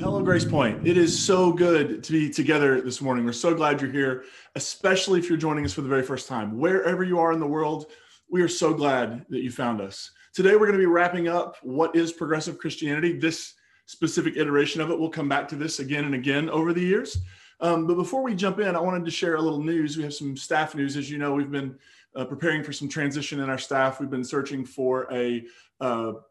Hello, Grace Point. It is so good to be together this morning. We're so glad you're here, especially if you're joining us for the very first time. Wherever you are in the world, we are so glad that you found us. Today, we're going to be wrapping up what is progressive Christianity. This specific iteration of it, we'll come back to this again and again over the years. Um, but before we jump in, I wanted to share a little news. We have some staff news. As you know, we've been uh, preparing for some transition in our staff. We've been searching for a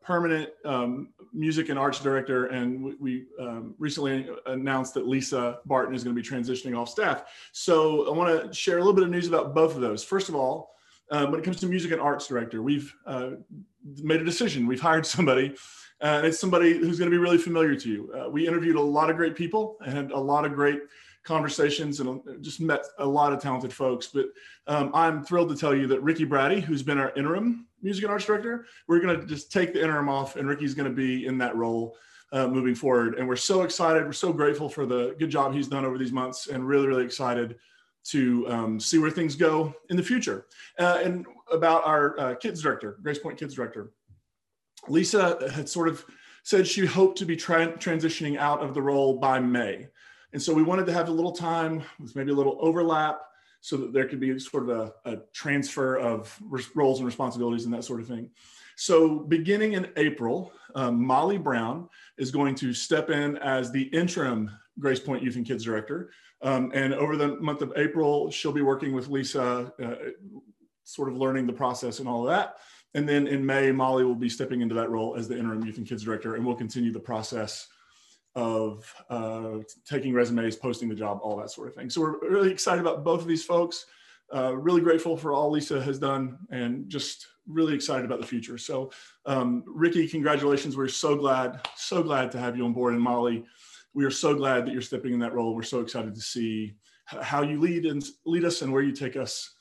permanent um, music and arts director, and we, we um, recently announced that Lisa Barton is going to be transitioning off staff. So I want to share a little bit of news about both of those. First of all, um, when it comes to music and arts director, we've uh, made a decision. We've hired somebody. Uh, it's somebody who's going to be really familiar to you. Uh, we interviewed a lot of great people and a lot of great conversations and just met a lot of talented folks. But um, I'm thrilled to tell you that Ricky Brady, who's been our interim music and arts director, we're going to just take the interim off, and Ricky's going to be in that role uh, moving forward. And we're so excited. We're so grateful for the good job he's done over these months, and really, really excited to um, see where things go in the future. Uh, and about our uh, kids director, Grace Point kids director, Lisa had sort of said she hoped to be tra- transitioning out of the role by May. And so we wanted to have a little time with maybe a little overlap so that there could be sort of a, a transfer of roles and responsibilities and that sort of thing. So beginning in April, um, Molly Brown is going to step in as the interim Grace Point Youth and Kids Director. Um, and over the month of April, she'll be working with Lisa, uh, sort of learning the process and all of that. And then in May, Molly will be stepping into that role as the interim Youth and Kids Director, and we'll continue the process of uh, taking resumes, posting the job, all that sort of thing. So we're really excited about both of these folks. Uh, really grateful for all Lisa has done, and just really excited about the future. So, um, Ricky, congratulations! We're so glad, so glad to have you on board, and Molly, we are so glad that you're stepping in that role. We're so excited to see how you lead and lead us, and where you take us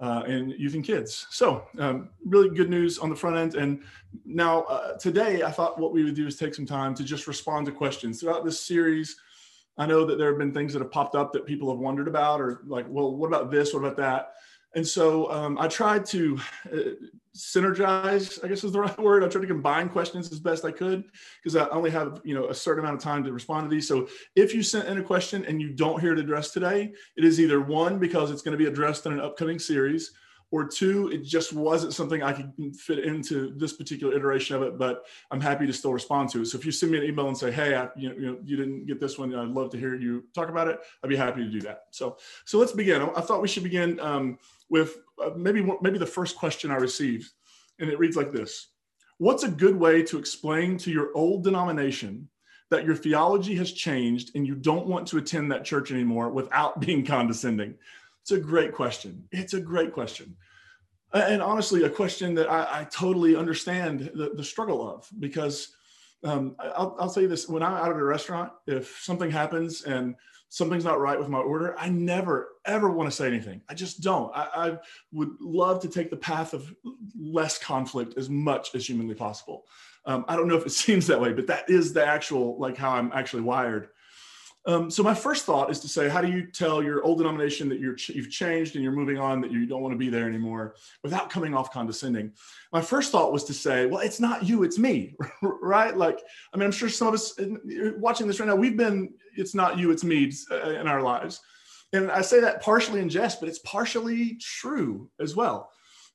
uh, and and kids. So um, really good news on the front end. And now uh, today, I thought what we would do is take some time to just respond to questions throughout this series. I know that there have been things that have popped up that people have wondered about, or like, well, what about this? What about that? And so um, I tried to uh, synergize, I guess is the right word. I tried to combine questions as best I could because I only have, you know, a certain amount of time to respond to these. So if you sent in a question and you don't hear it addressed today, it is either one, because it's going to be addressed in an upcoming series, or two, it just wasn't something I could fit into this particular iteration of it, but I'm happy to still respond to it. So if you send me an email and say, hey, I, you, know, you, know, you didn't get this one, I'd love to hear you talk about it. I'd be happy to do that. So, so let's begin. I thought we should begin um, with uh, maybe, maybe the first question I received, and it reads like this. What's a good way to explain to your old denomination that your theology has changed and you don't want to attend that church anymore without being condescending? It's a great question. It's a great question. And honestly, a question that I, I totally understand the, the, struggle of because um, I'll, I'll say this when I'm out at a restaurant, if something happens and something's not right with my order, I never, ever want to say anything. I just don't. I, I would love to take the path of less conflict as much as humanly possible. Um, I don't know if it seems that way, but that is the actual, like how I'm actually wired. Um, so my first thought is to say, how do you tell your old denomination that you're you've changed and you're moving on, that you don't want to be there anymore, without coming off condescending? My first thought was to say, well, it's not you, it's me, right? Like, I mean, I'm sure some of us watching this right now, we've been, it's not you, it's me uh, in our lives, and I say that partially in jest, but it's partially true as well,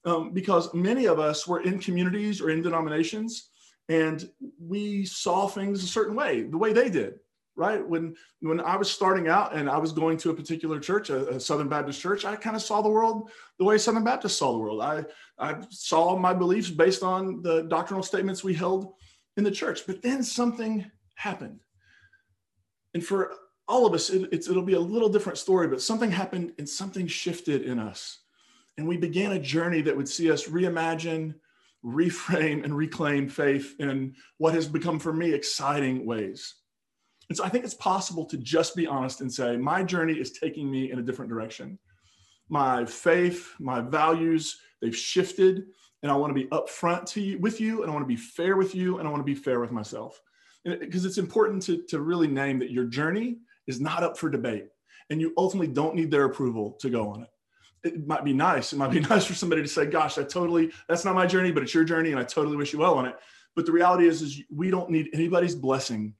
um, because many of us were in communities or in denominations, and we saw things a certain way, the way they did right? When when I was starting out and I was going to a particular church, a, a Southern Baptist church, I kind of saw the world the way Southern Baptists saw the world. I I saw my beliefs based on the doctrinal statements we held in the church. But then something happened, and for all of us, it, it'll be a little different story. But something happened and something shifted in us, and we began a journey that would see us reimagine. Reframe and reclaim faith in what has become for me exciting ways and so I think it's possible to just be honest and say, my journey is taking me in a different direction. My faith, my values, they've shifted, and I want to be upfront to you, with you, and I want to be fair with you, and I want to be fair with myself. Because it's important to, to really name that your journey is not up for debate, and you ultimately don't need their approval to go on it. It might be nice. It might be nice for somebody to say, "Gosh, I totally that's not my journey, but it's your journey, and I totally wish you well on it." But the reality is, is we don't need anybody's blessing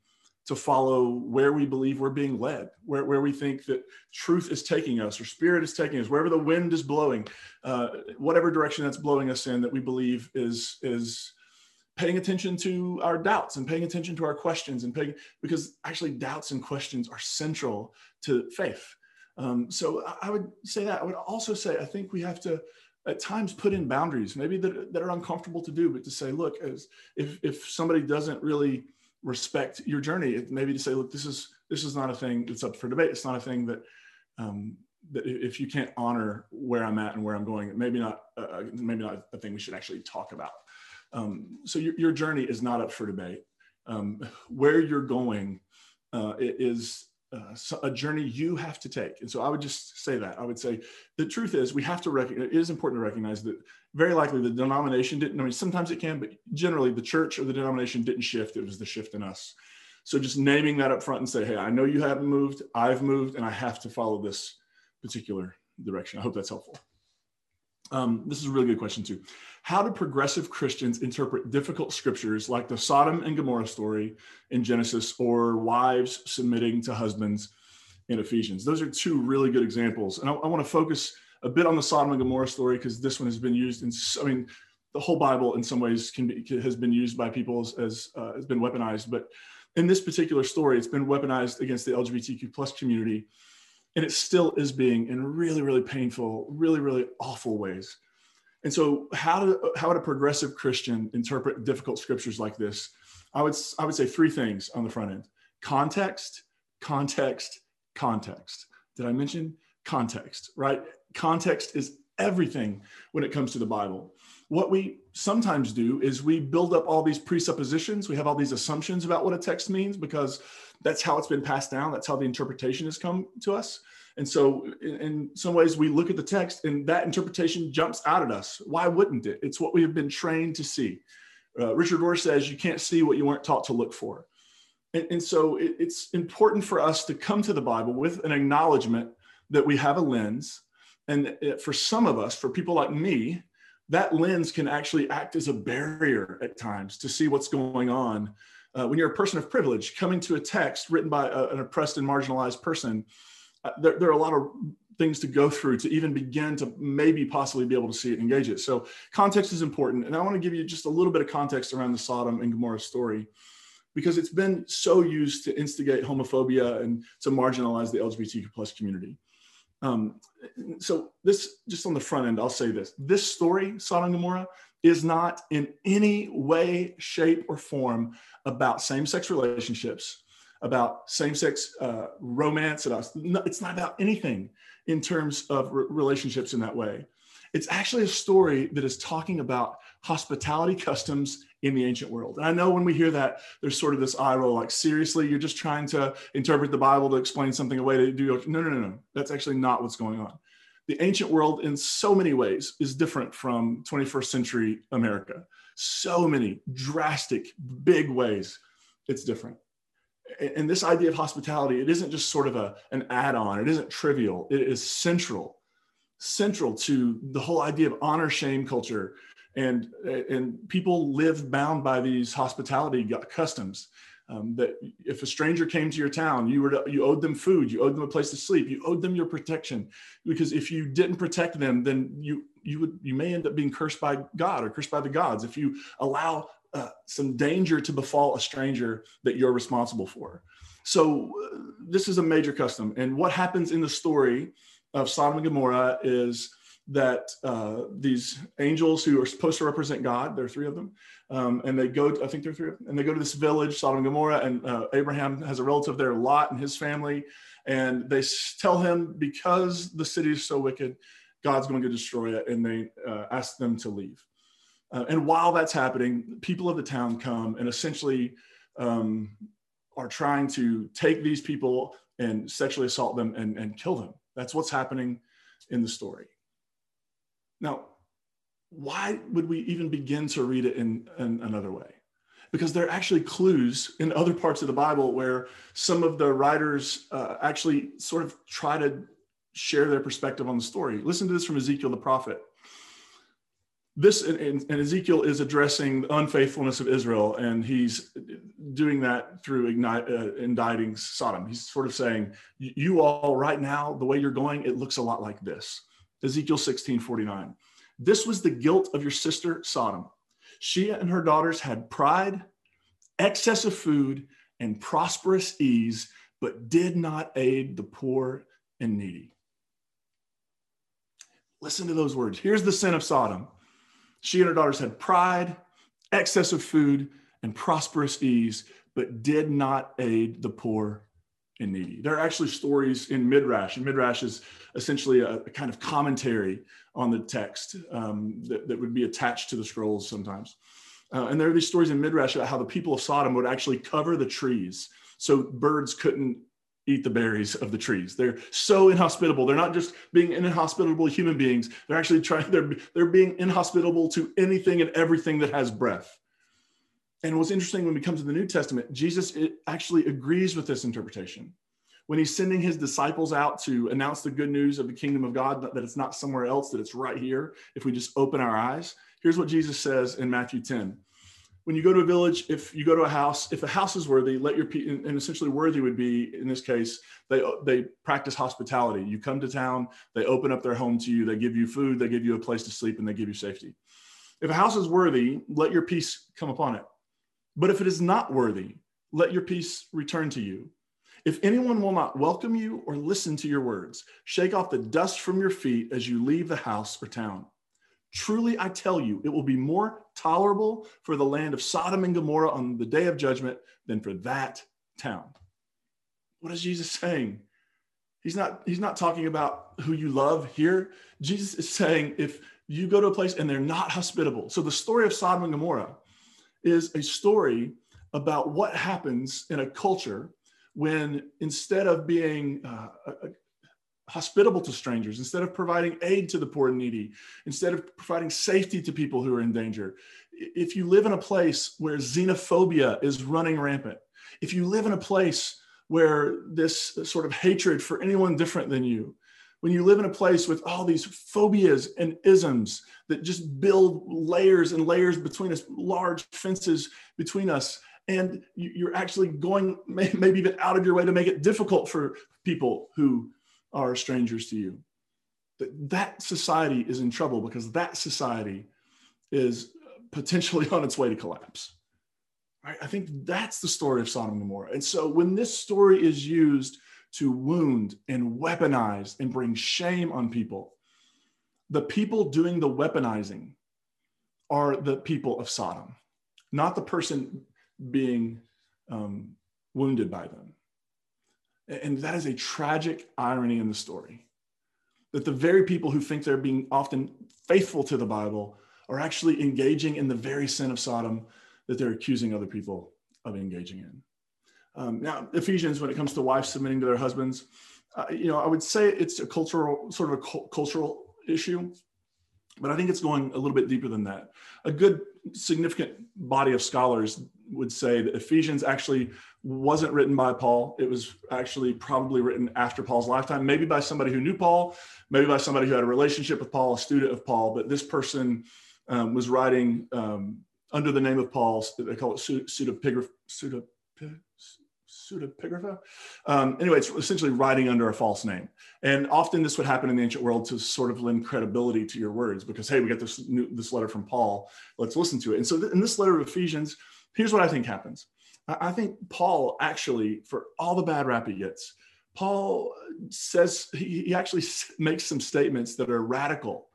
to follow where we believe we're being led, where, where we think that truth is taking us or spirit is taking us, wherever the wind is blowing, uh, whatever direction that's blowing us in that we believe is, is paying attention to our doubts and paying attention to our questions and paying, because actually doubts and questions are central to faith. Um, so I would say that. I would also say I think we have to at times put in boundaries, maybe that, that are uncomfortable to do, but to say, look, as if if somebody doesn't really respect your journey, maybe to say, look, this is this is not a thing that's up for debate. It's not a thing that um, that if you can't honor where I'm at and where I'm going, maybe not uh, maybe not a thing we should actually talk about. Um, so your, your journey is not up for debate. Um, where you're going uh, is uh, a journey you have to take. And so I would just say that. I would say the truth is we have to recognize, it is important to recognize that very likely the denomination didn't, I mean, sometimes it can, but generally the church or the denomination didn't shift. It was the shift in us. So just naming that up front and say, hey, I know you haven't moved, I've moved, and I have to follow this particular direction. I hope that's helpful. Um, this is a really good question too. How do progressive Christians interpret difficult scriptures like the Sodom and Gomorrah story in Genesis or wives submitting to husbands in Ephesians? Those are two really good examples. And I, I want to focus a bit on the Sodom and Gomorrah story because this one has been used in, I mean, the whole Bible in some ways can be, has been used by people as, as uh, has been weaponized. But in this particular story, it's been weaponized against the LGBTQ plus community and it still is being in really really painful really really awful ways and so how do how would a progressive christian interpret difficult scriptures like this? I would i would say three things on the front end. Context context context. Did i mention context right? Context is everything when it comes to the bible. What we sometimes do is we build up all these presuppositions. We have all these assumptions about what a text means because that's how it's been passed down. That's how the interpretation has come to us. And so, in, in, some ways, we look at the text and that interpretation jumps out at us. Why wouldn't it? It's what we have been trained to see. Uh, Richard Rohr says, You can't see what you weren't taught to look for. And, and so, it, it's important for us to come to the Bible with an acknowledgement that we have a lens. And for some of us, for people like me, that lens can actually act as a barrier at times to see what's going on uh, when you're a person of privilege coming to a text written by a, an oppressed and marginalized person, there, there, are a lot of things to go through to even begin to maybe possibly be able to see it and engage it. So context is important. And I want to give you just a little bit of context around the Sodom and Gomorrah story because it's been so used to instigate homophobia and to marginalize the LGBTQ plus community. Um, so this just on the front end, I'll say this: this story, Sodom and Gomorrah, is not in any way, shape, or form about same-sex relationships, about same-sex uh, romance. It's not about anything in terms of re- relationships in that way. It's actually a story that is talking about hospitality customs in the ancient world. And I know when we hear that, there's sort of this eye roll, like seriously, you're just trying to interpret the Bible to explain something away to do. No, no, no, no. That's actually not what's going on. The ancient world, in so many ways, is different from 21st century America. So many drastic, big ways it's different. And this idea of hospitality, it isn't just sort of a, an add on, it isn't trivial, it is central, central to the whole idea of honor shame culture and and people live bound by these hospitality customs. Um, that if a stranger came to your town, you were to, you owed them food, you owed them a place to sleep, you owed them your protection. Because if you didn't protect them, then you you would you may end up being cursed by God or cursed by the gods if you allow uh, some danger to befall a stranger that you're responsible for. So uh, this is a major custom, and what happens in the story of Sodom and Gomorrah is that uh, these angels who are supposed to represent God, there are three of them, um, and they go, to, I think there are three of them, and they go to this village, Sodom and Gomorrah, and uh, Abraham has a relative there, Lot, and his family, and they tell him because the city is so wicked, God's going to destroy it, and they uh, ask them to leave. Uh, and while that's happening, people of the town come and essentially um, are trying to take these people and sexually assault them and, and kill them. That's what's happening in the story. Now, why would we even begin to read it in, in another way? Because there are actually clues in other parts of the Bible where some of the writers uh, actually sort of try to share their perspective on the story. Listen to this from Ezekiel the prophet. This and, and, Ezekiel is addressing the unfaithfulness of Israel, and he's doing that through ignite, uh, indicting Sodom. He's sort of saying, "You all right now, the way you're going, it looks a lot like this." Ezekiel 16, 49. This was the guilt of your sister Sodom. She and her daughters had pride, excess of food, and prosperous ease, but did not aid the poor and needy. Listen to those words. Here's the sin of Sodom she and her daughters had pride, excess of food, and prosperous ease, but did not aid the poor and needy. There are actually stories in Midrash, and Midrash is essentially a, a kind of commentary on the text um, that, that, would be attached to the scrolls sometimes. Uh, and there are these stories in Midrash about how the people of Sodom would actually cover the trees so birds couldn't eat the berries of the trees. They're so inhospitable. They're not just being inhospitable human beings. They're actually trying, they're, they're being inhospitable to anything and everything that has breath. And what's interesting when we come to the New Testament, Jesus actually agrees with this interpretation. When he's sending his disciples out to announce the good news of the kingdom of God, that it's not somewhere else, that it's right here, if we just open our eyes, here's what Jesus says in Matthew 10 when you go to a village, if you go to a house, if a house is worthy, let your people, and essentially worthy would be, in this case, they, they practice hospitality. You come to town, they open up their home to you, they give you food, they give you a place to sleep, and they give you safety. If a house is worthy, let your peace come upon it. But if it is not worthy, let your peace return to you. If anyone will not welcome you or listen to your words, shake off the dust from your feet as you leave the house or town. Truly, I tell you, it will be more tolerable for the land of Sodom and Gomorrah on the day of judgment than for that town. What is Jesus saying? He's not, he's not talking about who you love here. Jesus is saying if you go to a place and they're not hospitable. So the story of Sodom and Gomorrah is a story about what happens in a culture when instead of being uh, hospitable to strangers, instead of providing aid to the poor and needy, instead of providing safety to people who are in danger. If you live in a place where xenophobia is running rampant, if you live in a place where this sort of hatred for anyone different than you, when you live in a place with all these phobias and isms that just build layers and layers between us, large fences between us, and you're actually going maybe even out of your way to make it difficult for people who are strangers to you. That, that society is in trouble because that society is potentially on its way to collapse. Right? I think that's the story of Sodom and Gomorrah. And so when this story is used to wound and weaponize and bring shame on people, the people doing the weaponizing are the people of Sodom, not the person being um, wounded by them. And that is a tragic irony in the story that the very people who think they're being often faithful to the Bible are actually engaging in the very sin of Sodom that they're accusing other people of engaging in. Um, now, Ephesians, when it comes to wives submitting to their husbands, uh, you know, I would say it's a cultural, sort of a cu- cultural issue, but I think it's going a little bit deeper than that. A good, significant body of scholars would say that Ephesians actually wasn't written by Paul. It was actually probably written after Paul's lifetime, maybe by somebody who knew Paul, maybe by somebody who had a relationship with Paul, a student of Paul. But this person um, was writing um, under the name of Paul. They call it pseudepigrapha. Pseudepigrapha. Um, anyway, it's essentially writing under a false name. And often this would happen in the ancient world to sort of lend credibility to your words because, hey, we got this new, this letter from Paul. Let's listen to it. And so th- in this letter of Ephesians, here's what I think happens. I think Paul actually, for all the bad rap he gets, Paul says he, actually makes some statements that are radical,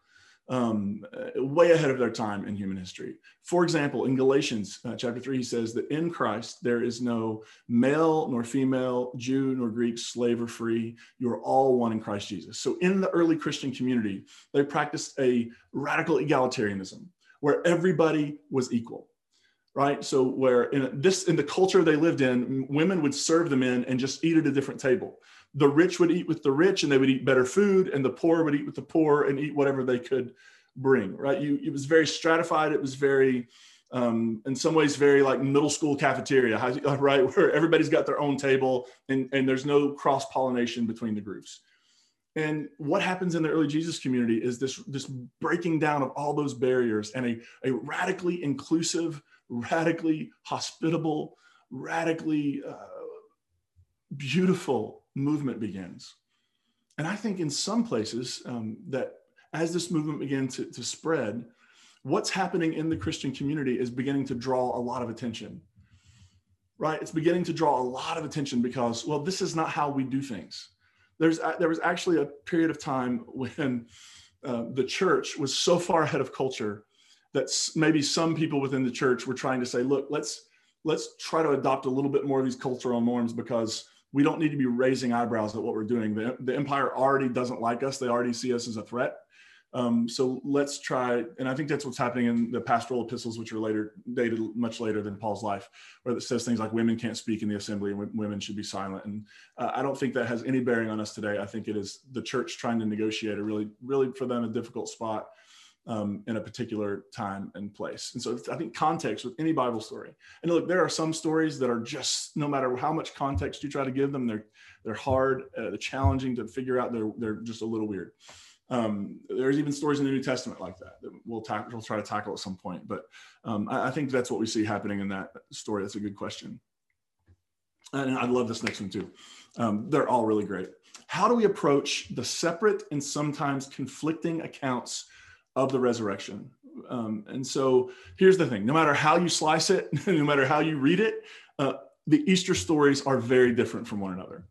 um, way ahead of their time in human history. For example, in Galatians uh, chapter 3, he says that in Christ there is no male nor female, Jew nor Greek, slave or free. You are all one in Christ Jesus. So in the early Christian community, they practiced a radical egalitarianism where everybody was equal right? So where in this in the culture they lived in, women would serve the men and just eat at a different table. The rich would eat with the rich and they would eat better food, and the poor would eat with the poor and eat whatever they could bring. Right? You it was very stratified. It was very um, in some ways very like middle school cafeteria, right? Where everybody's got their own table and, and there's no cross pollination between the groups. And what happens in the early Jesus community is this, this breaking down of all those barriers and a, a radically inclusive, radically hospitable, radically uh, beautiful movement begins. And I think in some places um, that as this movement began to, to spread, what's happening in the Christian community is beginning to draw a lot of attention. Right? It's beginning to draw a lot of attention because, well, this is not how we do things. There's, there was actually a period of time when uh, the church was so far ahead of culture that maybe some people within the church were trying to say, look, let's let's try to adopt a little bit more of these cultural norms because we don't need to be raising eyebrows at what we're doing. The, the empire already doesn't like us; they already see us as a threat. Um, so let's try, and I think that's what's happening in the pastoral epistles, which are later dated much later than Paul's life, where it says things like women can't speak in the assembly and women should be silent. And uh, I don't think that has any bearing on us today. I think it is the church trying to negotiate a really, really for them a difficult spot um, in a particular time and place. And so I think context with any Bible story. And look, there are some stories that are just no matter how much context you try to give them, they're they're hard, uh, they're challenging to figure out. They're they're just a little weird. Um, there's even stories in the New Testament like that that we'll, ta- we'll try to tackle at some point. But um, I, I, think that's what we see happening in that story. That's a good question. And I love this next one too. Um, they're all really great. How do we approach the separate and sometimes conflicting accounts of the resurrection? Um, and so here's the thing no matter how you slice it, no matter how you read it, uh, the Easter stories are very different from one another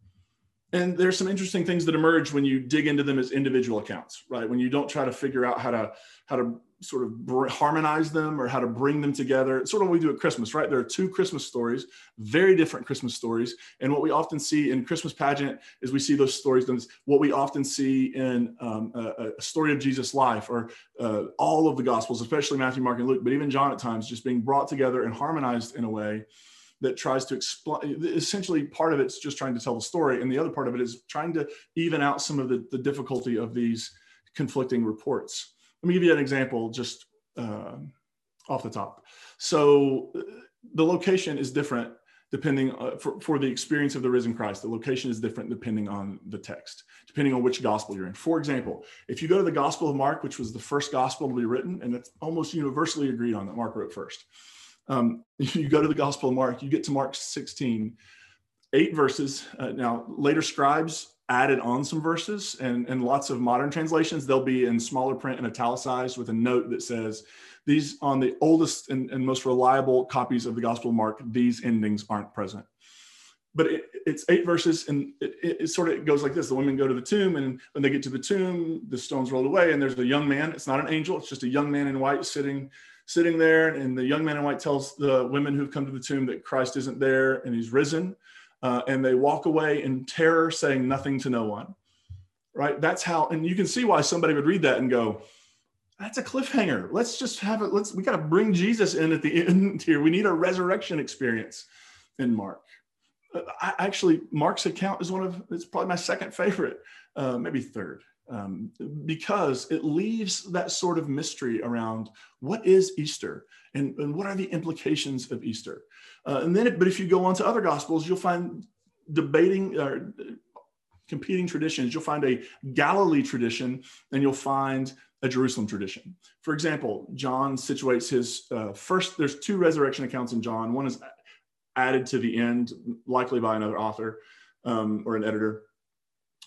and there's some interesting things that emerge when you dig into them as individual accounts right? When you don't try to figure out how to how to sort of br- harmonize them or how to bring them together. It's sort of what we do at christmas right? There are two christmas stories very different christmas stories. And what we often see in christmas pageant is we see those stories what we often see in um, a, a, story of jesus life or uh, all of the gospels especially matthew mark and luke but even john at times just being brought together and harmonized in a way that tries to explain essentially part of it's just trying to tell the story and the other part of it is trying to even out some of the, the difficulty of these conflicting reports. Let me give you an example just uh, off the top. So uh, the location is different depending uh, for, for the experience of the risen christ. The location is different depending on the text depending on which gospel you're in. For example if you go to the gospel of mark which was the first gospel to be written and it's almost universally agreed on that mark wrote first um, you go to the Gospel of Mark, you get to Mark 16, eight verses. Uh, now, later scribes added on some verses, and, and lots of modern translations, they'll be in smaller print and italicized with a note that says, these on the oldest and, and most reliable copies of the Gospel of Mark, these endings aren't present but it, it's eight verses and it, it, it, sort of goes like this the women go to the tomb and when they get to the tomb the stones rolled away and there's a young man it's not an angel it's just a young man in white sitting sitting there, and the young man in white tells the women who've come to the tomb that Christ isn't there and he's risen. Uh, and they walk away in terror, saying nothing to no one. Right? That's how, and you can see why somebody would read that and go, that's a cliffhanger. Let's just have it. Let's, we got to bring Jesus in at the end here. We need a resurrection experience in Mark. I, actually, Mark's account is one of, it's probably my second favorite, uh, maybe third um, because it leaves that sort of mystery around what is Easter and, and what are the implications of Easter. Uh, and then, but if you go on to other gospels, you'll find debating or uh, competing traditions. You'll find a Galilee tradition and you'll find a Jerusalem tradition. For example, John situates his uh, first, there's two resurrection accounts in John. One is added to the end, likely by another author um, or an editor.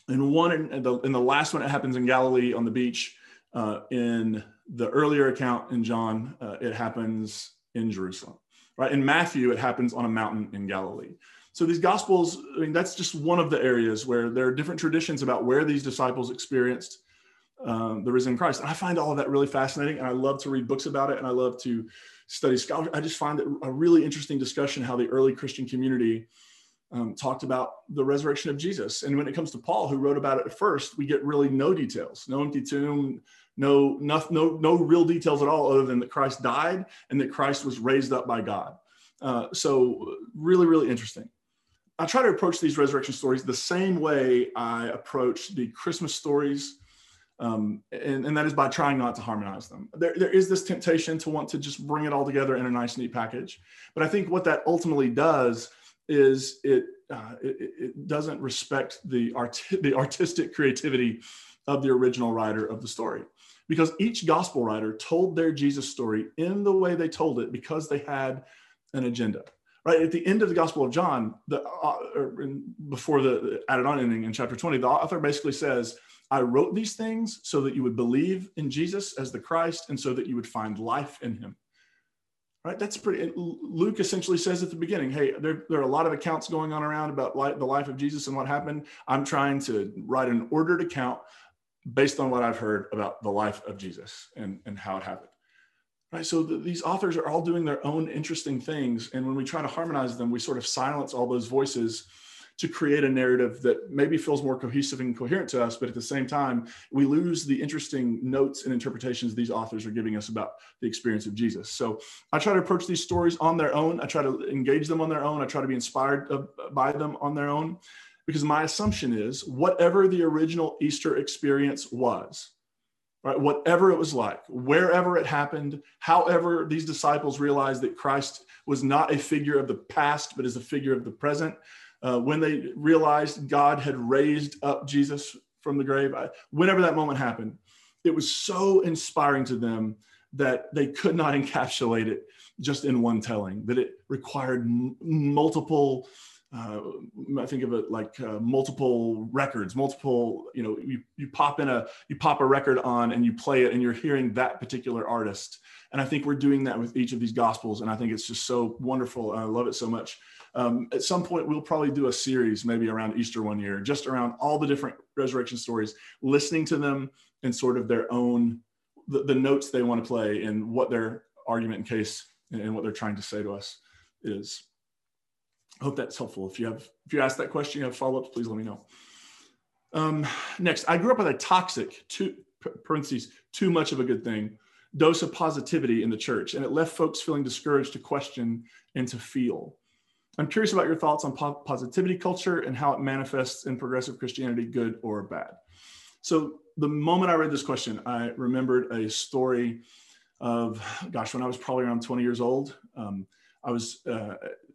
And one in the, the last one it happens in galilee on the beach uh, in the earlier account in john uh, it happens in jerusalem right? In matthew it happens on a mountain in galilee. So these gospels i mean that's just one of the areas where there are different traditions about where these disciples experienced um, the risen christ and i find all of that really fascinating and i love to read books about it and i love to study i just find it a really interesting discussion how the early christian community um, talked about the resurrection of Jesus. And when it comes to Paul, who wrote about it first, we get really no details, no empty tomb, no, no, no, no real details at all, other than that Christ died and that Christ was raised up by God. Uh, so really, really interesting. I try to approach these resurrection stories the same way I approach the Christmas stories, um, and, and, that is by trying not to harmonize them. There, there is this temptation to want to just bring it all together in a nice, neat package. But I think what that ultimately does is it, uh, it, it, doesn't respect the, art, the artistic creativity of the original writer of the story because each gospel writer told their Jesus story in the way they told it because they had an agenda. Right at the end of the Gospel of John, the uh, before the added on ending in chapter 20, the author basically says, I wrote these things so that you would believe in Jesus as the Christ and so that you would find life in him. Right? That's pretty. Luke essentially says at the beginning, hey, there, there are a lot of accounts going on around about life, the life of Jesus and what happened. I'm trying to write an ordered account based on what I've heard about the life of Jesus and, and how it happened. Right. So the, these authors are all doing their own interesting things. And when we try to harmonize them, we sort of silence all those voices to create a narrative that maybe feels more cohesive and coherent to us, but at the same time, we lose the interesting notes and interpretations these authors are giving us about the experience of Jesus. So I try to approach these stories on their own. I try to engage them on their own. I try to be inspired by them on their own because my assumption is whatever the original Easter experience was, right, whatever it was like, wherever it happened, however these disciples realized that Christ was not a figure of the past, but is a figure of the present, uh, when they realized God had raised up Jesus from the grave, I, whenever that moment happened, it was so inspiring to them that they could not encapsulate it just in one telling, that it required m- multiple uh, I think of it like uh, multiple records, multiple, you know, you, you pop in a, you pop a record on and you play it and you're hearing that particular artist. And I think we're doing that with each of these gospels. And I think it's just so wonderful. I love it so much. Um, at some point, we'll probably do a series maybe around Easter one year, just around all the different resurrection stories, listening to them and sort of their own, the, the notes they want to play and what their argument and case and, what they're trying to say to us is. I hope that's helpful. If you have, if you ask that question, you have follow-ups, please let me know. Um, next, I grew up with a toxic, too, parentheses, too much of a good thing, dose of positivity in the church, and it left folks feeling discouraged to question and to feel. I'm curious about your thoughts on po- positivity culture and how it manifests in progressive Christianity, good or bad. So, the moment I read this question, I remembered a story of, gosh, when I was probably around 20 years old. Um, I was uh,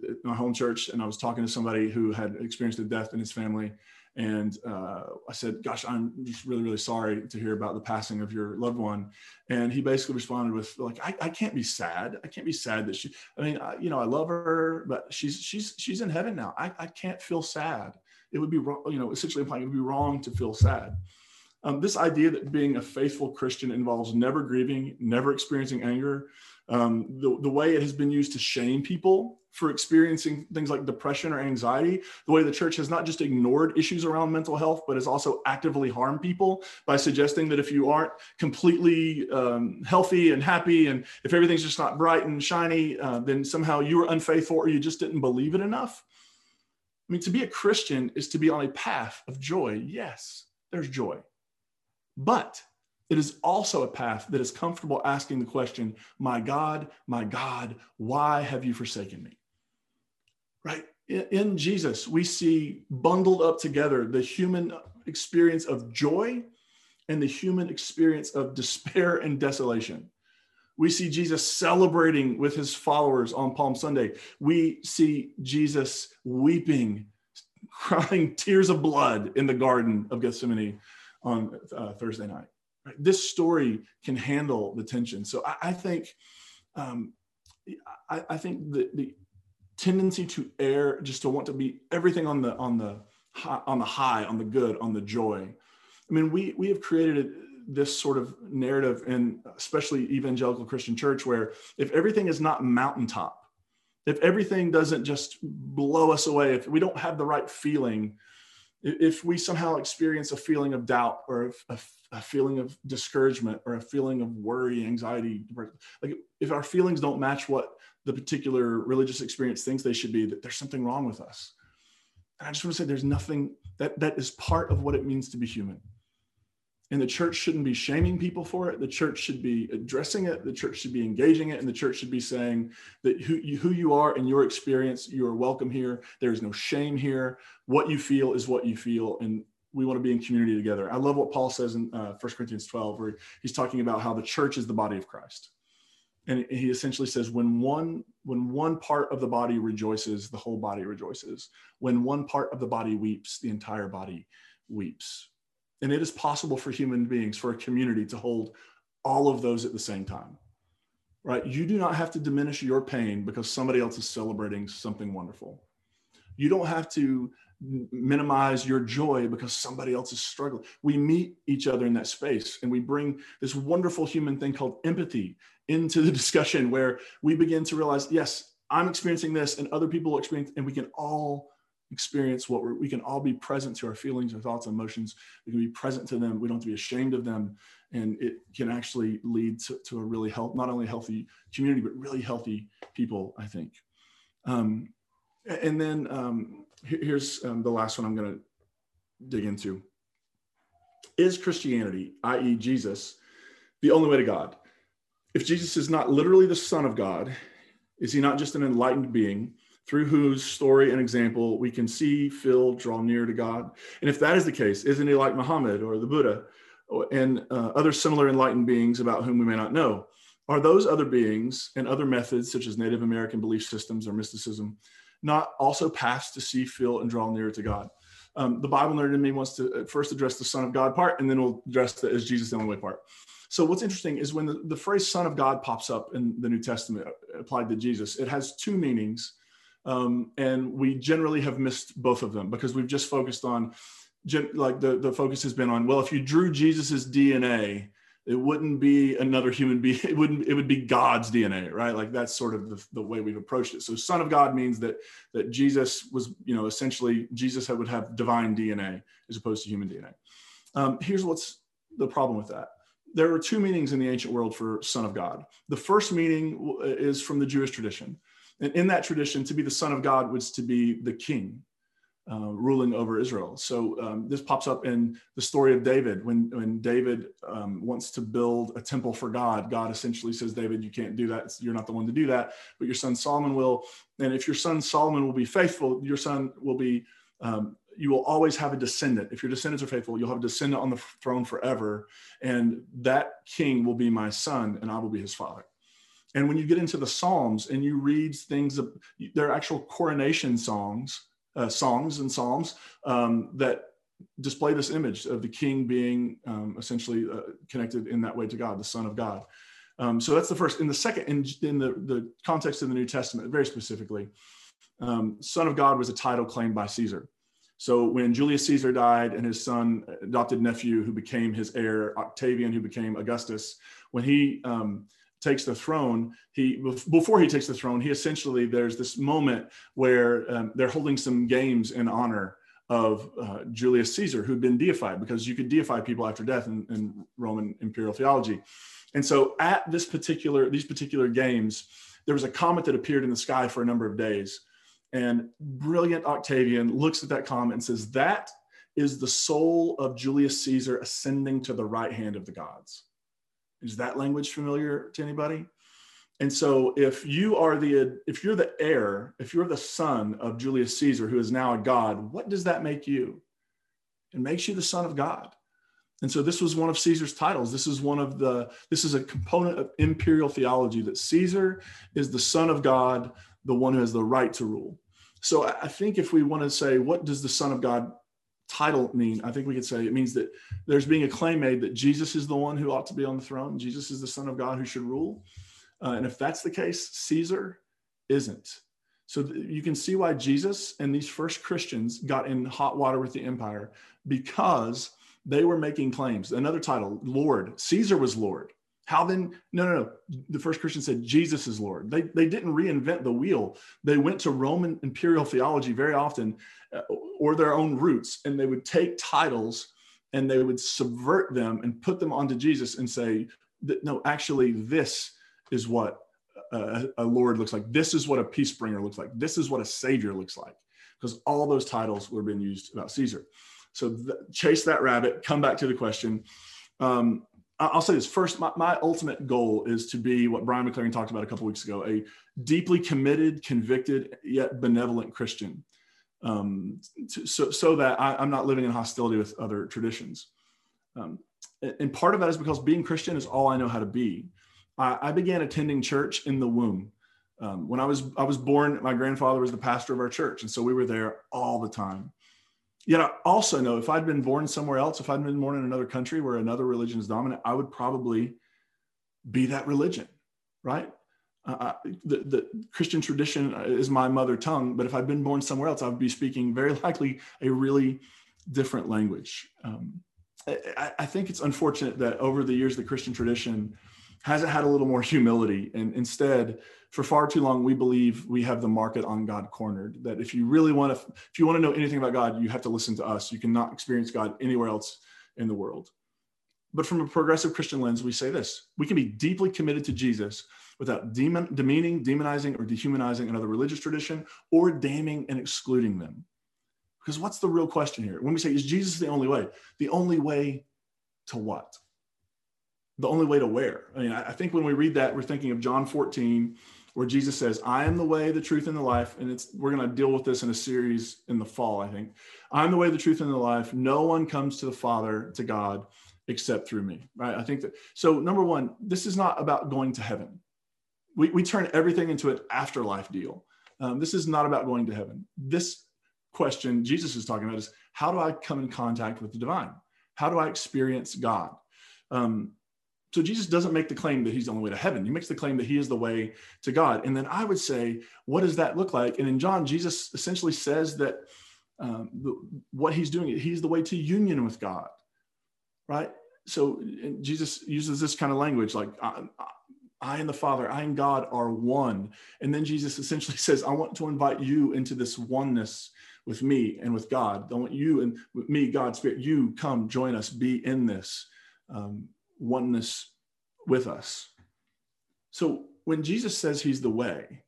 at my home church and I was talking to somebody who had experienced a death in his family. And uh, I said, Gosh, I'm just really, really sorry to hear about the passing of your loved one. And he basically responded with, like, I, I can't be sad. I can't be sad that she, I mean, I, you know, I love her, but she's, she's, she's in heaven now. I, I can't feel sad. It would be wrong, you know, essentially implying it would be wrong to feel sad. Um, this idea that being a faithful Christian involves never grieving, never experiencing anger, um, the, the way it has been used to shame people for experiencing things like depression or anxiety, the way the church has not just ignored issues around mental health, but has also actively harmed people by suggesting that if you aren't completely um, healthy and happy, and if everything's just not bright and shiny, uh, then somehow you were unfaithful or you just didn't believe it enough. I mean, to be a Christian is to be on a path of joy. Yes, there's joy. But it is also a path that is comfortable asking the question, My God, my God, why have you forsaken me? Right? In, Jesus, we see bundled up together the human experience of joy and the human experience of despair and desolation. We see Jesus celebrating with his followers on Palm Sunday. We see Jesus weeping, crying tears of blood in the Garden of Gethsemane on uh, Thursday night. Right? This story can handle the tension. So I, I think, um, I, I, think the, the tendency to err, just to want to be everything on the on the high, on the high, on the good, on the joy. I mean, we we have created this sort of narrative in especially evangelical Christian church where if everything is not mountaintop, if everything doesn't just blow us away, if we don't have the right feeling, if we somehow experience a feeling of doubt or a, a, feeling of discouragement or a feeling of worry anxiety like if our feelings don't match what the particular religious experience thinks they should be that there's something wrong with us and i just want to say there's nothing that that is part of what it means to be human and the church shouldn't be shaming people for it. The church should be addressing it. The church should be engaging it. And the church should be saying that who you, who you are in your experience, you are welcome here. There's no shame here. What you feel is what you feel. And we want to be in community together. I love what Paul says in uh, 1 Corinthians 12, where he's talking about how the church is the body of Christ. And he essentially says when one when one part of the body rejoices the whole body rejoices. When one part of the body weeps the entire body weeps. And it is possible for human beings for a community to hold all of those at the same time right? You do not have to diminish your pain because somebody else is celebrating something wonderful. You don't have to minimize your joy because somebody else is struggling. We meet each other in that space and we bring this wonderful human thing called empathy into the discussion where we begin to realize, yes, I'm experiencing this and other people experience, and we can all experience what we can all be present to our feelings, our thoughts, and emotions. We can be present to them. We don't have to be ashamed of them. And it can actually lead to, to a really health, not only healthy community, but really healthy people, I think. Um, and then um, here's um, the last one I'm going to dig into. Is Christianity, i.e., Jesus, the only way to God? If Jesus is not literally the Son of God, is he not just an enlightened being through whose story and example we can see, feel, draw near to God? And if that is the case, isn't he like Muhammad or the Buddha and uh, other similar enlightened beings about whom we may not know? Are those other beings and other methods, such as Native American belief systems or mysticism, not also paths to see, feel, and draw nearer to God. Um, the Bible nerd in me wants to first address the Son of God part, and then we'll address the is Jesus the only way part. So what's interesting is when the, the phrase Son of God pops up in the New Testament uh, applied to Jesus, it has two meanings. Um, and we generally have missed both of them because we've just focused on like the, the focus has been on, well, if you drew Jesus's DNA, it wouldn't be another human being. It wouldn't it would be god's dna right? Like that's sort of the, the way we've approached it. So son of god means that that jesus was you know essentially jesus would have divine dna as opposed to human dna um, here's what's the problem with that. There are two meanings in the ancient world for son of god. The first meaning is from the jewish tradition. And in that tradition to be the son of god was to be the king uh, ruling over Israel. So um, this pops up in the story of David. When, when David um, wants to build a temple for God, God essentially says, David, you can't do that. You're not the one to do that, but your son Solomon will. And if your son Solomon will be faithful, your son will be, um, you will always have a descendant. If your descendants are faithful, you'll have a descendant on the throne forever. And that king will be my son, and I will be his father. And when you get into the Psalms and you read things, they're actual coronation songs uh, songs and psalms um, that display this image of the king being um, essentially uh, connected in that way to God, the Son of God. Um, so that's the first. In the second, in, in the, the context of the New Testament, very specifically, um, Son of God was a title claimed by Caesar. So when Julius Caesar died and his son, adopted nephew, who became his heir, Octavian, who became Augustus, when he um, takes the throne, he before he takes the throne, he essentially there's this moment where um, they're holding some games in honor of uh, Julius Caesar, who'd been deified because you could deify people after death in, in, Roman imperial theology. And so at this particular these particular games, there was a comet that appeared in the sky for a number of days. And brilliant Octavian looks at that comet and says, That is the soul of Julius Caesar ascending to the right hand of the gods. Is that language familiar to anybody? And so if you are the if you're the heir, if you're the son of Julius Caesar who is now a god, what does that make you? It makes you the son of God. And so this was one of Caesar's titles. This is one of the this is a component of imperial theology that Caesar is the son of God, the one who has the right to rule. So I think if we want to say what does the son of God title mean? I think we could say it means that there's being a claim made that Jesus is the one who ought to be on the throne. Jesus is the Son of God who should rule. Uh, and if that's the case, Caesar isn't. So th- you can see why Jesus and these first Christians got in hot water with the empire because they were making claims. Another title, Lord. Caesar was Lord. How then? No, no, no. The first Christian said Jesus is Lord. They, they didn't reinvent the wheel. They went to Roman imperial theology very often uh, or their own roots, and they would take titles and they would subvert them and put them onto Jesus and say, no, actually, this is what a, a Lord looks like. This is what a peace bringer looks like. This is what a savior looks like. Because all those titles were being used about Caesar. So th- chase that rabbit, come back to the question. Um, I'll say this first. My, my, ultimate goal is to be what Brian McLaren talked about a couple weeks ago: a deeply committed, convicted, yet benevolent Christian. Um, to, so, so that I, am not living in hostility with other traditions. Um, and part of that is because being Christian is all I know how to be. I, I began attending church in the womb. Um, when I was I was born, my grandfather was the pastor of our church, and so we were there all the time. Yet I also know if I'd been born somewhere else, if I'd been born in another country where another religion is dominant, I would probably be that religion, right? Uh, the, the Christian tradition is my mother tongue, but if I'd been born somewhere else, I would be speaking very likely a really different language. Um, I, I, think it's unfortunate that over the years, the Christian tradition hasn't had a little more humility. And instead, for far too long, we believe we have the market on God cornered. That if you really want to, if you want to know anything about God, you have to listen to us. You cannot experience God anywhere else in the world. But from a progressive Christian lens, we say this we can be deeply committed to Jesus without demon, demeaning, demonizing, or dehumanizing another religious tradition or damning and excluding them. Because what's the real question here? When we say, is Jesus the only way? The only way to what? The only way to where? I mean, I think when we read that, we're thinking of John 14, where Jesus says, I am the way, the truth, and the life. And it's we're going to deal with this in a series in the fall, I think. I'm the way, the truth, and the life. No one comes to the Father, to God, except through me. Right. I think that so number one, this is not about going to heaven. We, we turn everything into an afterlife deal. Um, this is not about going to heaven. This question Jesus is talking about is how do I come in contact with the divine? How do I experience God? Um, so Jesus doesn't make the claim that he's the only way to heaven. He makes the claim that he is the way to God. And then I would say, what does that look like? And in John, Jesus essentially says that um, the, what he's doing, he's the way to union with God, right? So Jesus uses this kind of language like, I, I and the Father, I and God are one. And then Jesus essentially says, I want to invite you into this oneness with me and with God. I want you and with me, God, Spirit, you come join us, be in this um, oneness with us. So when Jesus says he's the way,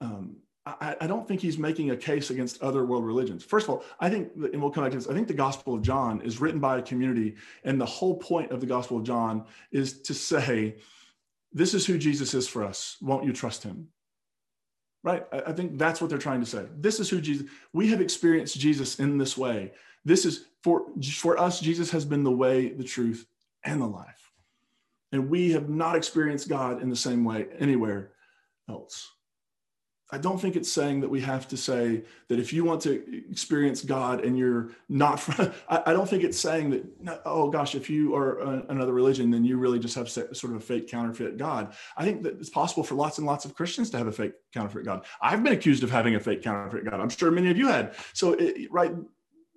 um, I, I, don't think he's making a case against other world religions. First of all, I think, and we'll come back to this, I think the Gospel of John is written by a community, and the whole point of the Gospel of John is to say, this is who Jesus is for us. Won't you trust him? Right? I, I think that's what they're trying to say. This is who Jesus, we have experienced Jesus in this way. This is for, for us, Jesus has been the way, the truth, and the life. And we have not experienced God in the same way anywhere else. I don't think it's saying that we have to say that if you want to experience God and you're not, I don't think it's saying that, oh gosh, if you are another religion, then you really just have sort of a fake counterfeit God. I think that it's possible for lots and lots of Christians to have a fake counterfeit God. I've been accused of having a fake counterfeit God. I'm sure many of you had. So, it, right,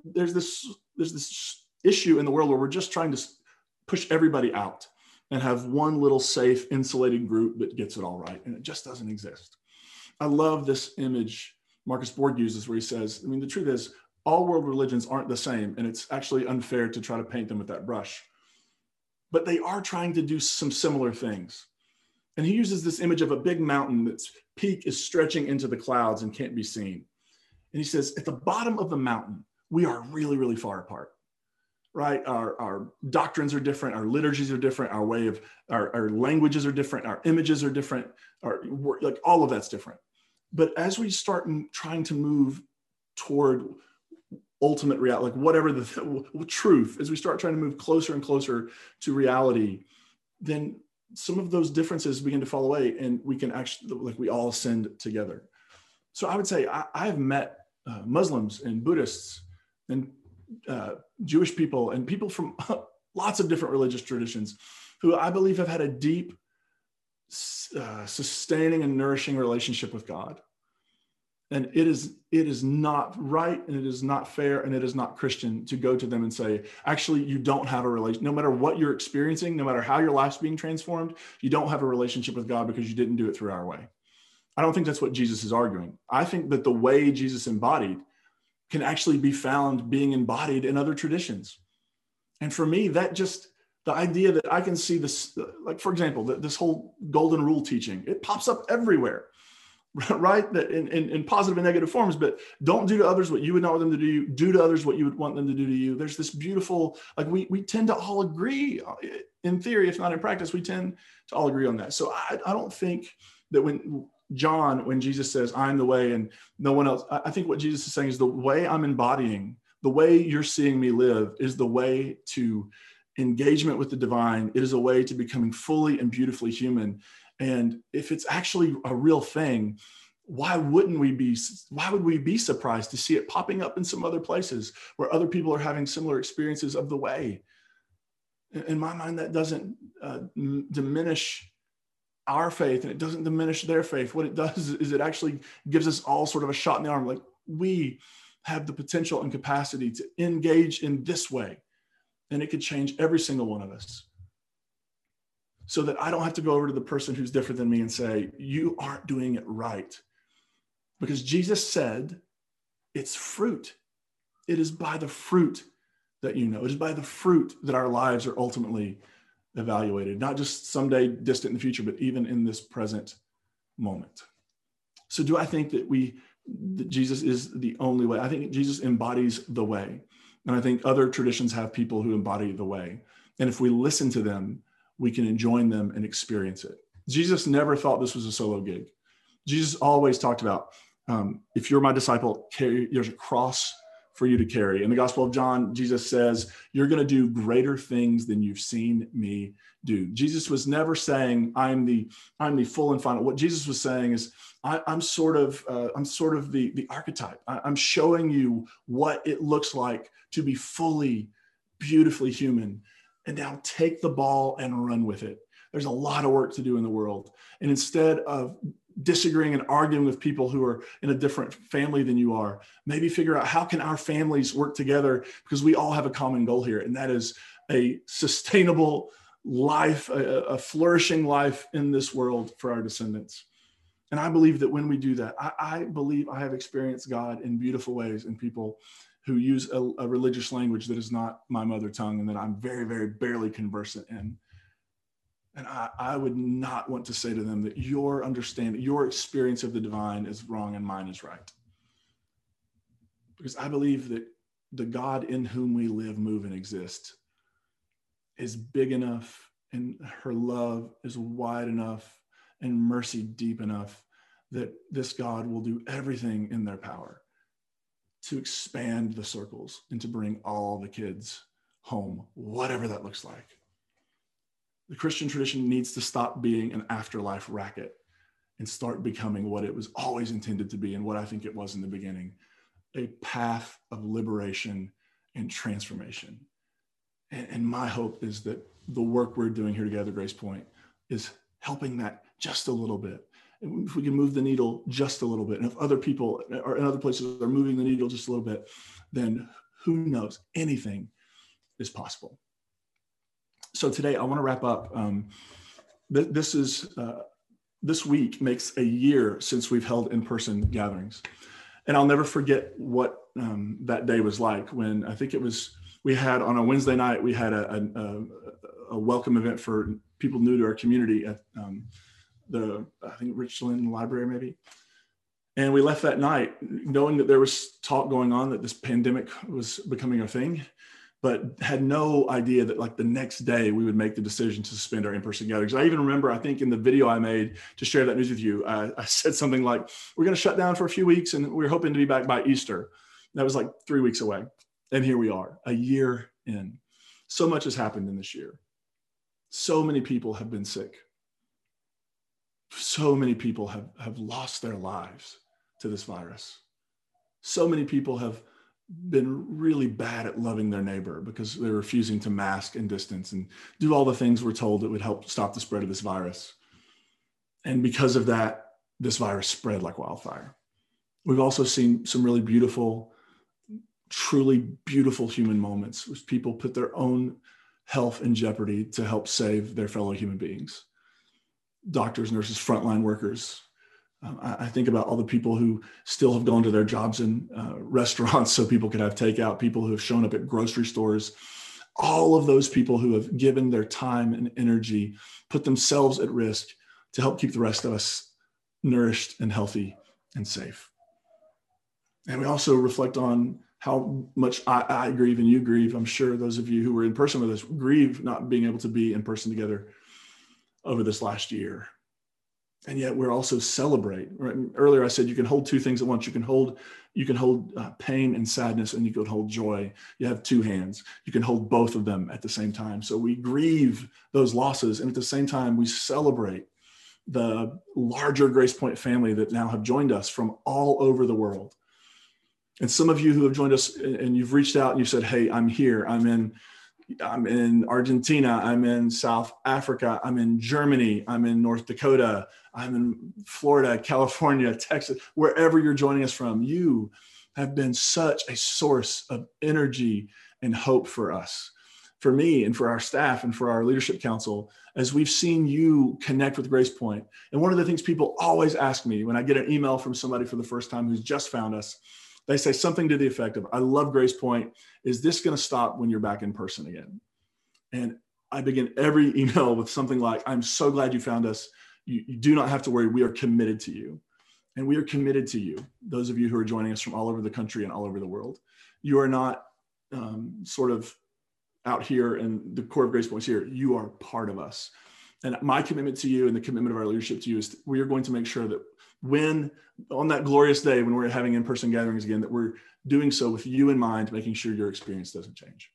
there's this, there's this issue in the world where we're just trying to push everybody out and have one little safe insulated group that gets it all right. And it just doesn't exist. I love this image Marcus Borg uses where he says, I mean, the truth is, all world religions aren't the same, and it's actually unfair to try to paint them with that brush. But they are trying to do some similar things. And he uses this image of a big mountain that's peak is stretching into the clouds and can't be seen. And he says, at the bottom of the mountain, we are really, really far apart right? Our, our doctrines are different, our liturgies are different, our way of our, our languages are different, our images are different, our like all of that's different. But as we start trying to move toward ultimate reality, like whatever the truth, as we start trying to move closer and closer to reality, then some of those differences begin to fall away and we can actually, like we all ascend together. So I would say I, have met uh, Muslims and Buddhists and uh, Jewish people and people from lots of different religious traditions who I believe have had a deep, uh, sustaining and nourishing relationship with God. And it is it is not right and it is not fair and it is not Christian to go to them and say, actually, you don't have a relation. No matter what you're experiencing, no matter how your life's being transformed, you don't have a relationship with God because you didn't do it through our way. I don't think that's what Jesus is arguing. I think that the way Jesus embodied can actually be found being embodied in other traditions. And for me, that just the idea that I can see this, like for example, this whole golden rule teaching, it pops up everywhere, right? That in, in, in, positive and negative forms, but don't do to others what you would not want them to do. Do to others what you would want them to do to you. There's this beautiful, like we we tend to all agree uh, in theory, if not in practice, we tend to all agree on that. So I, I don't think that when John, when Jesus says, I'm the way and no one else, I think what Jesus is saying is the way I'm embodying, the way you're seeing me live is the way to engagement with the divine. It is a way to becoming fully and beautifully human. And if it's actually a real thing, why wouldn't we be why would we be surprised to see it popping up in some other places where other people are having similar experiences of the way in my mind that doesn't uh, diminish our faith and it doesn't diminish their faith what it does is it actually gives us all sort of a shot in the arm like we have the potential and capacity to engage in this way and it could change every single one of us so that i don't have to go over to the person who's different than me and say you aren't doing it right because Jesus said, it's fruit. It is by the fruit that you know. It is by the fruit that our lives are ultimately evaluated, not just someday distant in the future, but even in this present moment. So, do I think that we, that Jesus is the only way? I think Jesus embodies the way. And I think other traditions have people who embody the way. And if we listen to them, we can join them and experience it. Jesus never thought this was a solo gig. Jesus always talked about um, if you're my disciple, carry, there's a cross for you to carry. In the Gospel of John, Jesus says, You're going to do greater things than you've seen me do. Jesus was never saying, I'm the, I'm the full and final. What Jesus was saying is, I, am sort of, uh, I'm sort of the, the archetype. I, I'm showing you what it looks like to be fully, beautifully human. And now take the ball and run with it. There's a lot of work to do in the world. And instead of disagreeing and arguing with people who are in a different family than you are. Maybe figure out how can our families work together because we all have a common goal here and that is a sustainable life a, a flourishing life in this world for our descendants. And i believe that when we do that i, I believe i have experienced god in beautiful ways in people who use a, a religious language that is not my mother tongue and that i'm very very barely conversant in and I, I, would not want to say to them that your understanding, your experience of the divine is wrong and mine is right. Because I believe that the God in whom we live, move, and exist is big enough and her love is wide enough and mercy deep enough that this God will do everything in their power to expand the circles and to bring all the kids home, whatever that looks like the Christian tradition needs to stop being an afterlife racket and start becoming what it was always intended to be and what I think it was in the beginning a path of liberation and transformation. And, and my hope is that the work we're doing here together, Grace Point, is helping that just a little bit. And if we can move the needle just a little bit, and if other people or in other places are moving the needle just a little bit, then who knows? Anything is possible so today I want to wrap up. Um, th- this is uh, this week makes a year since we've held in-person gatherings, and I'll never forget what um, that day was like. When I think it was we had on a Wednesday night we had a, a, a welcome event for people new to our community at um, the I think Richland Library maybe. And we left that night knowing that there was talk going on that this pandemic was becoming a thing but had no idea that like the next day we would make the decision to suspend our in-person gatherings. I even remember, I think in the video I made to share that news with you, I, I said something like, we're going to shut down for a few weeks and we're hoping to be back by Easter. That was like three weeks away. And here we are, a year in. So much has happened in this year. So many people have been sick. So many people have, have lost their lives to this virus. So many people have been really bad at loving their neighbor because they're refusing to mask and distance and do all the things we're told that would help stop the spread of this virus. And because of that, this virus spread like wildfire. We've also seen some really beautiful, truly beautiful human moments where people put their own health in jeopardy to help save their fellow human beings. Doctors, nurses, frontline workers, um, I, I, think about all the people who still have gone to their jobs in uh, restaurants so people could have takeout, people who have shown up at grocery stores, all of those people who have given their time and energy, put themselves at risk to help keep the rest of us nourished and healthy and safe. And we also reflect on how much I, I, grieve and you grieve. I'm sure those of you who were in person with us grieve not being able to be in person together over this last year and yet we're also celebrate. Right? Earlier, I said you can hold two things at once. You can hold you can hold uh, pain and sadness, and you can hold joy. You have two hands. You can hold both of them at the same time. So we grieve those losses, and at the same time, we celebrate the larger Grace Point family that now have joined us from all over the world. And some of you who have joined us and you've reached out and you've said, "Hey, I'm here. I'm in." I'm in Argentina. I'm in South Africa. I'm in Germany. I'm in North Dakota. I'm in Florida, California, Texas, wherever you're joining us from. You have been such a source of energy and hope for us, for me, and for our staff, and for our leadership council, as we've seen you connect with Grace Point. And one of the things people always ask me when I get an email from somebody for the first time who's just found us they say something to the effect of, I love Grace Point. Is this going to stop when you're back in person again? And I begin every email with something like, I'm so glad you found us. You, you, do not have to worry. We are committed to you. And we are committed to you, those of you who are joining us from all over the country and all over the world. You are not um, sort of out here and the core of Grace Points here. You are part of us. And my commitment to you and the commitment of our leadership to you is we are going to make sure that when on that glorious day when we're having in-person gatherings again that we're doing so with you in mind making sure your experience doesn't change